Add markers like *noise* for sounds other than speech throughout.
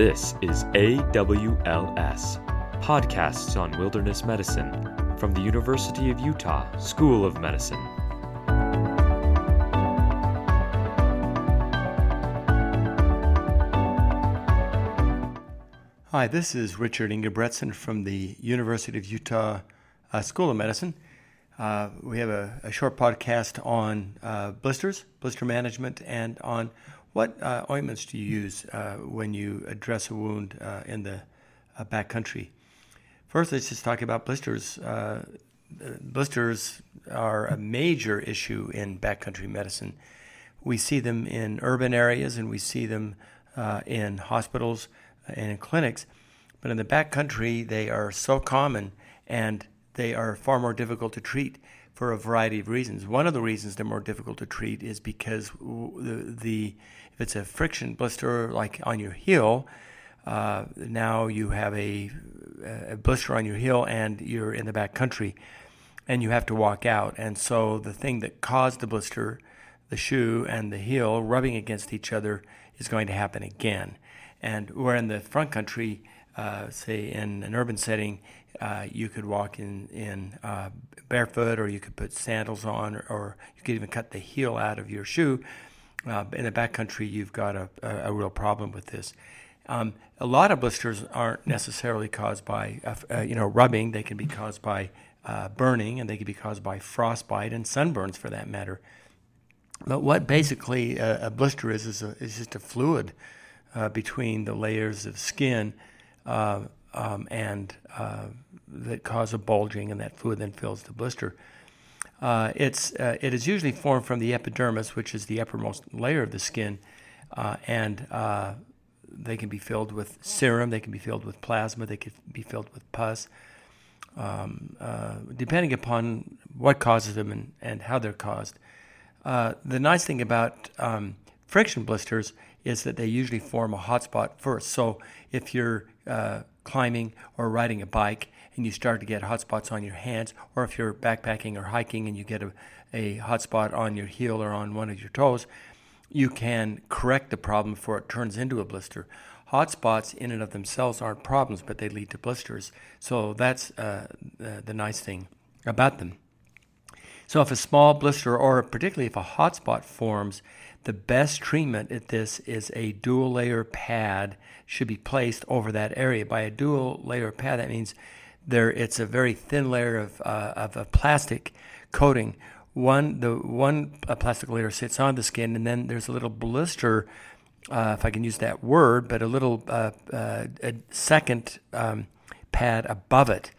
This is AWLS, Podcasts on Wilderness Medicine, from the University of Utah School of Medicine. Hi, this is Richard Ingebretsen from the University of Utah uh, School of Medicine. Uh, we have a, a, short podcast on uh, blisters, blister management, and on what uh, ointments do you use uh, when you address a wound uh, in the back country. First, let's just talk about blisters. blisters are a major issue in backcountry medicine. We see them in urban areas and we see them in hospitals and in clinics. But in the backcountry, they are so common and they are far more difficult to treat for a variety of reasons. One of the reasons they're more difficult to treat is because the, the if it's a friction blister like on your heel, uh, now you have a, a blister on your heel and you're in the back country and you have to walk out. And so the thing that caused the blister, the shoe and the heel rubbing against each other, is going to happen again. And where in the front country, uh, say in an urban setting, uh, you could walk in in uh, barefoot, or you could put sandals on, or, or, you could even cut the heel out of your shoe. Uh, in the backcountry, you've got a, a, a, real problem with this. Um, a lot of blisters aren't necessarily caused by uh, you know rubbing; they can be caused by burning, and they can be caused by frostbite and sunburns, for that matter. But what basically a, a blister is is, a, is just a fluid uh, between the layers of skin uh, um, and uh, that cause a bulging, and that fluid then fills the blister. Uh, it's uh, it is usually formed from the epidermis, which is the uppermost layer of the skin, uh, and they can be filled with serum, they can be filled with plasma, they can be filled with pus. Um, depending upon what causes them and, and how they're caused. the nice thing about um, friction blisters is that they usually form a hotspot first. So if you're uh, climbing or riding a bike and you start to get hot spots on your hands, or if you're backpacking or hiking and you get a, a hot spot on your heel or on one of your toes, you can correct the problem before it turns into a blister. Hot spots in and of themselves aren't problems, but they lead to blisters. So that's uh, the, the nice thing about them. So if a small blister, or particularly if a hot spot forms, the best treatment at this is a dual layer pad should be placed over that area. By a dual layer pad, that means there it's a very thin layer of, uh, of a plastic coating. One the one plastic layer sits on the skin, and then there's a little blister, uh, if I can use that word, but a little uh, uh a second um, pad above it.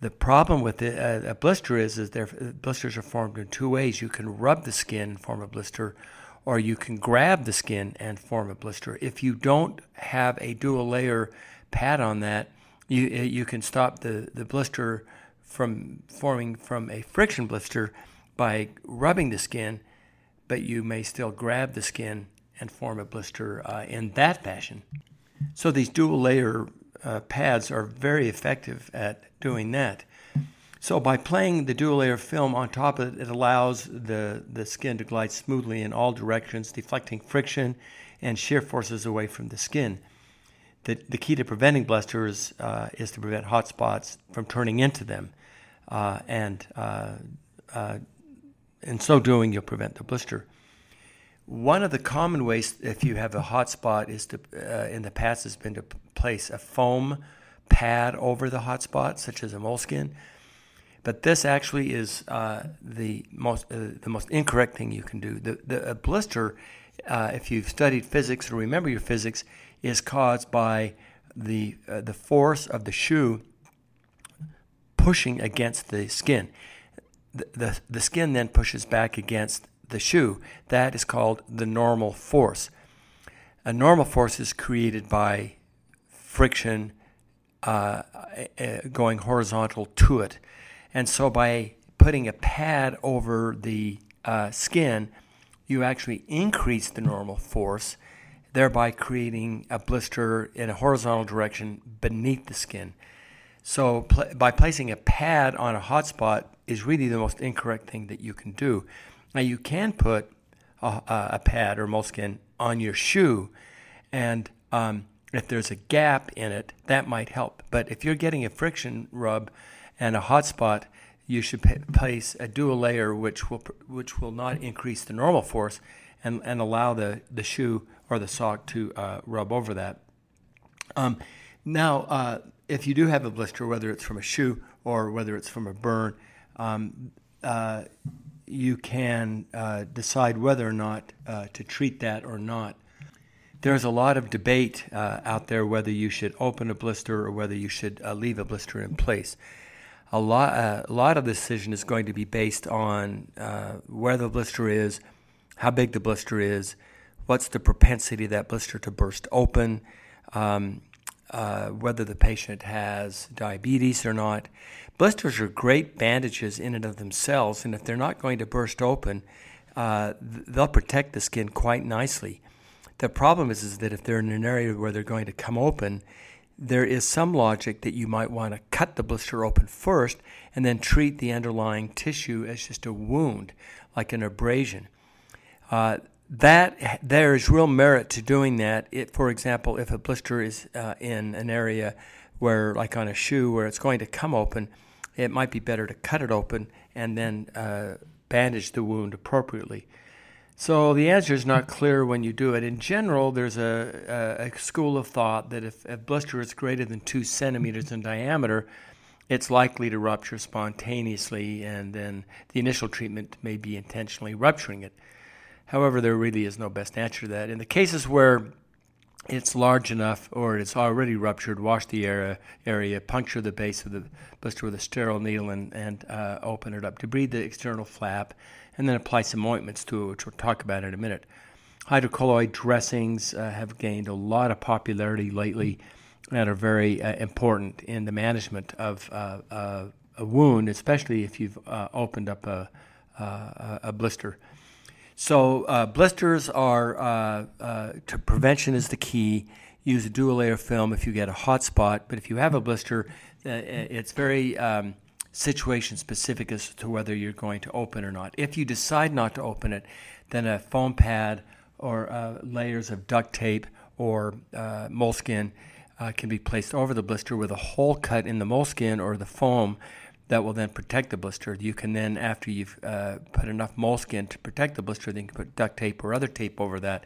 The problem with it, uh, a blister is, is there blisters are formed in two ways. You can rub the skin, form a blister, or you can grab the skin and form a blister. If you don't have a dual layer pad on that, you uh, you can stop the, the blister from forming from a friction blister by rubbing the skin, but you may still grab the skin and form a blister uh, in that fashion. So these dual layer uh, pads are very effective at doing that. So by playing the dual layer film on top of it, it allows the, the skin to glide smoothly in all directions, deflecting friction and shear forces away from the skin. The, the key to preventing blisters uh, is to prevent hot spots from turning into them. Uh, and uh, uh, in so doing, you'll prevent the blister. One of the common ways, if you have a hot spot, is to, uh, in the past, has been to place a foam pad over the hot spot, such as a moleskin. But this actually is the most the most incorrect thing you can do. The, the blister, if you've studied physics or remember your physics, is caused by the uh, the force of the shoe pushing against the skin. The, the, the skin then pushes back against the shoe. That is called the normal force. A normal force is created by friction uh, uh, going horizontal to it. And so by putting a pad over the uh, skin, you actually increase the normal force, thereby creating a blister in a horizontal direction beneath the skin. So pl- by placing a pad on a hot spot is really the most incorrect thing that you can do. Now you can put a, a pad or moleskin on your shoe, and um, if there's a gap in it, that might help. But if you're getting a friction rub and a hot spot, you should p- place a dual layer, which will which will not increase the normal force, and, and allow the, the shoe or the sock to uh, rub over that. Um, now, uh, if you do have a blister, whether it's from a shoe or whether it's from a burn, um, uh, you can uh, decide whether or not uh, to treat that or not. There's a lot of debate uh, out there whether you should open a blister or whether you should leave a blister in place. A lot, uh, a lot of the decision is going to be based on where the blister is, how big the blister is, what's the propensity of that blister to burst open, um, uh, whether the patient has diabetes or not. Blisters are great bandages in and of themselves, and if they're not going to burst open, uh, they'll protect the skin quite nicely. The problem is, is that if they're in an area where they're going to come open, there is some logic that you might want to cut the blister open first and then treat the underlying tissue as just a wound, like an abrasion. Uh, that there is real merit to doing that. It, for example, if a blister is uh, in an area where, like on a shoe, where it's going to come open, it might be better to cut it open and then uh, bandage the wound appropriately. So the answer is not clear when you do it. In general, there's a, a, a school of thought that if a blister is greater than two centimeters in diameter, it's likely to rupture spontaneously, and then the initial treatment may be intentionally rupturing it. However, there really is no best answer to that. In the cases where it's large enough or it's already ruptured, wash the area, area puncture the base of the blister with a sterile needle, and, and uh, open it up. Debride the external flap, and then apply some ointments to it, which we'll talk about in a minute. Hydrocolloid dressings uh, have gained a lot of popularity lately and are very uh, important in the management of uh, uh, a wound, especially if you've uh, opened up a, a blister. So uh, blisters are uh, uh, to prevention is the key. Use a dual layer film if you get a hot spot, but if you have a blister, uh, it's very um, situation specific as to whether you're going to open or not. If you decide not to open it, then a foam pad or uh, layers of duct tape or uh, moleskin can be placed over the blister with a hole cut in the moleskin or the foam that will then protect the blister. You can then, after you've uh, put enough moleskin to protect the blister, then you can put duct tape or other tape over that,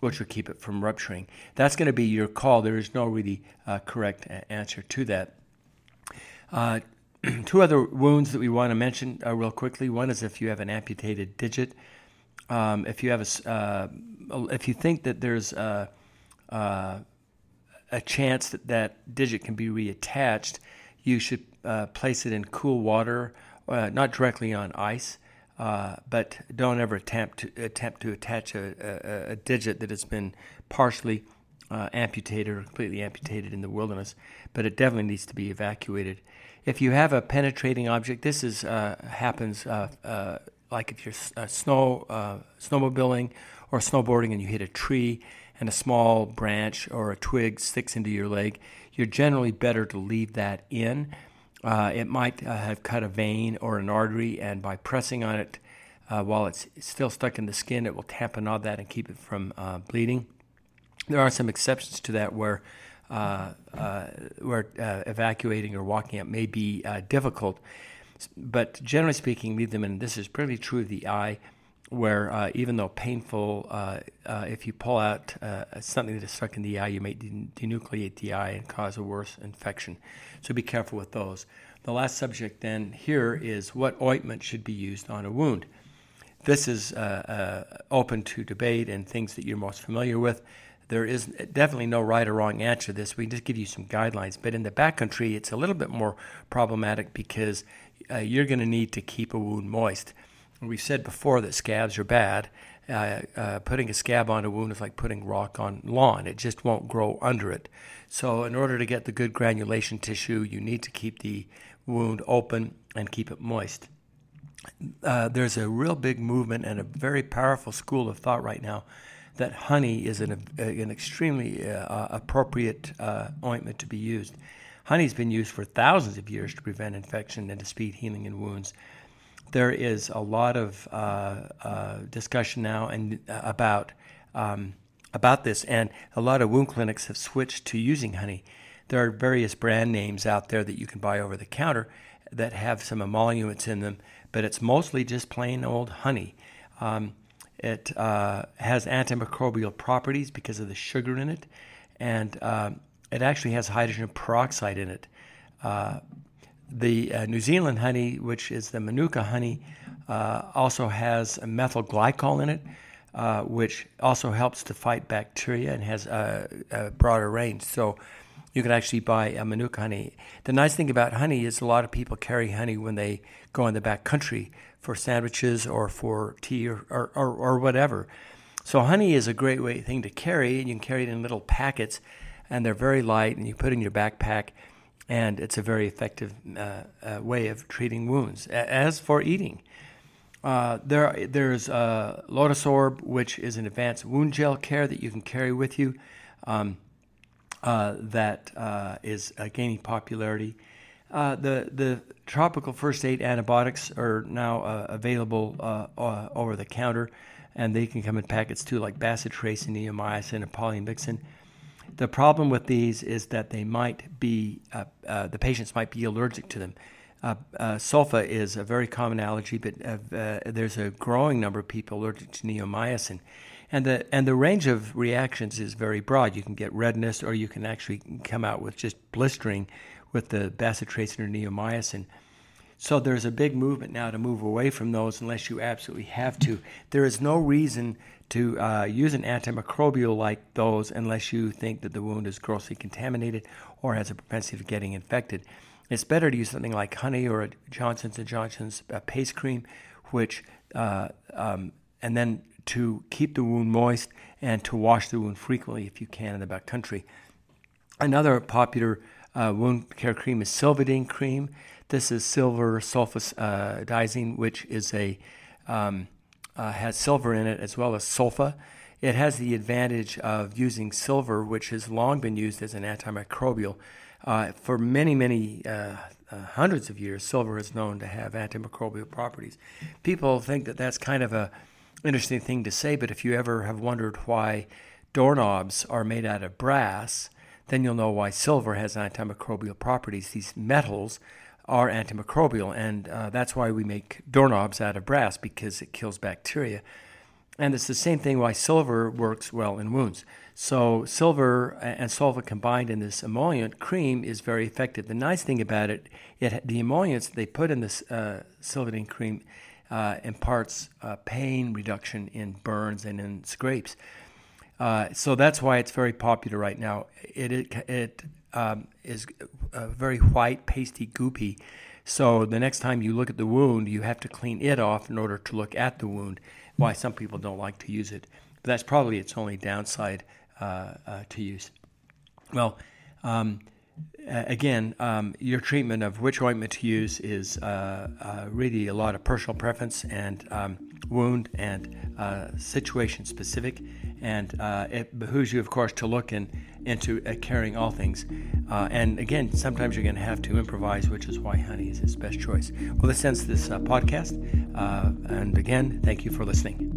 which will keep it from rupturing. That's going to be your call. There is no really uh, correct answer to that. Uh, *clears throat* two other wounds that we want to mention uh, real quickly. One is if you have an amputated digit. Um, if you have a, uh, if you think that there's a, uh, a chance that that digit can be reattached, you should uh, place it in cool water, uh, not directly on ice. Uh, but don't ever attempt to attempt to attach a, a, a digit that has been partially uh, amputated or completely amputated in the wilderness. But it definitely needs to be evacuated. If you have a penetrating object, this is uh, happens uh, like if you're snow snowmobiling or snowboarding and you hit a tree and a small branch or a twig sticks into your leg you're generally better to leave that in. Uh, it might uh, have cut a vein or an artery, and by pressing on it uh, while it's still stuck in the skin, it will tampen all that and keep it from uh, bleeding. There are some exceptions to that where uh, uh, where evacuating or walking up may be difficult, but generally speaking, leave them in. This is pretty true of the eye where uh, even though painful, uh, uh, if you pull out uh, something that is stuck in the eye, you may denucleate the eye and cause a worse infection. So be careful with those. The last subject then here is what ointment should be used on a wound. This is uh, uh, open to debate and things that you're most familiar with. There is definitely no right or wrong answer to this. We can just give you some guidelines. But in the backcountry, it's a little bit more problematic because you're going to need to keep a wound moist. We've said before that scabs are bad. Uh, uh, putting a scab on a wound is like putting rock on lawn. It just won't grow under it. So, in order to get the good granulation tissue, you need to keep the wound open and keep it moist. Uh, there's a real big movement and a very powerful school of thought right now that honey is an, an extremely uh, appropriate uh, ointment to be used. Honey's been used for thousands of years to prevent infection and to speed healing in wounds there is a lot of uh, uh, discussion now and uh, about um, about this, and a lot of wound clinics have switched to using honey. There are various brand names out there that you can buy over the counter that have some emollients in them, but it's mostly just plain old honey. Um, it uh, has antimicrobial properties because of the sugar in it, and uh, it actually has hydrogen peroxide in it. Uh, the uh, New Zealand honey, which is the Manuka honey, uh, also has methyl glycol in it, uh, which also helps to fight bacteria and has a, a, broader range. So you can actually buy a Manuka honey. The nice thing about honey is a lot of people carry honey when they go in the back country for sandwiches or for tea or, or, or, or whatever. So honey is a great way, thing to carry, and you can carry it in little packets, and they're very light, and you put it in your backpack, and it's a very effective uh, uh, way of treating wounds. As for eating, uh, there, there's uh, Lotosorb, which is an advanced wound gel care that you can carry with you. Um, uh, that uh, is uh, gaining popularity. Uh, the the topical first aid antibiotics are now available over the counter, and they can come in packets too, like bacitracin, neomycin, and polymyxin. The problem with these is that they might be the patients might be allergic to them. Uh, uh, sulfa is a very common allergy, but uh, there's a growing number of people allergic to neomycin. And the, and the range of reactions is very broad. You can get redness, or you can actually come out with just blistering with the bacitracin or neomycin. So there's a big movement now to move away from those unless you absolutely have to. There is no reason to uh, use an antimicrobial like those unless you think that the wound is grossly contaminated or has a propensity of getting infected. It's better to use something like honey or a Johnson's and Johnson's uh, paste cream, which uh, um, and then to keep the wound moist and to wash the wound frequently if you can in the backcountry. Another popular uh, wound care cream is Silvadene cream. This is silver sulfadiazine, which is a um, uh, has silver in it as well as sulfa. It has the advantage of using silver, which has long been used as an antimicrobial. Uh, for many, many uh, uh, hundreds of years, silver is known to have antimicrobial properties. People think that that's kind of a interesting thing to say, but if you ever have wondered why doorknobs are made out of brass, then you'll know why silver has antimicrobial properties. These metals are antimicrobial, and uh, that's why we make doorknobs out of brass because it kills bacteria. And it's the same thing why silver works well in wounds. So silver and sulfa combined in this emollient cream is very effective. The nice thing about it, it the emollients they put in this uh, Silvadene cream uh, imparts uh, pain reduction in burns and in scrapes. Uh, so that's why it's very popular right now. It it, it um, is very white, pasty, goopy. So the next time you look at the wound, you have to clean it off in order to look at the wound. Why some people don't like to use it, but that's probably its only downside uh, uh, to use. Well. Um, again, um, your treatment of which ointment to use is uh, uh, really a lot of personal preference and um, wound and uh, situation specific. And uh, it behooves you, of course, to look in, into uh, carrying all things. Uh, and again, sometimes you're going to have to improvise, which is why honey is its best choice. Well, this ends this podcast. and again, thank you for listening.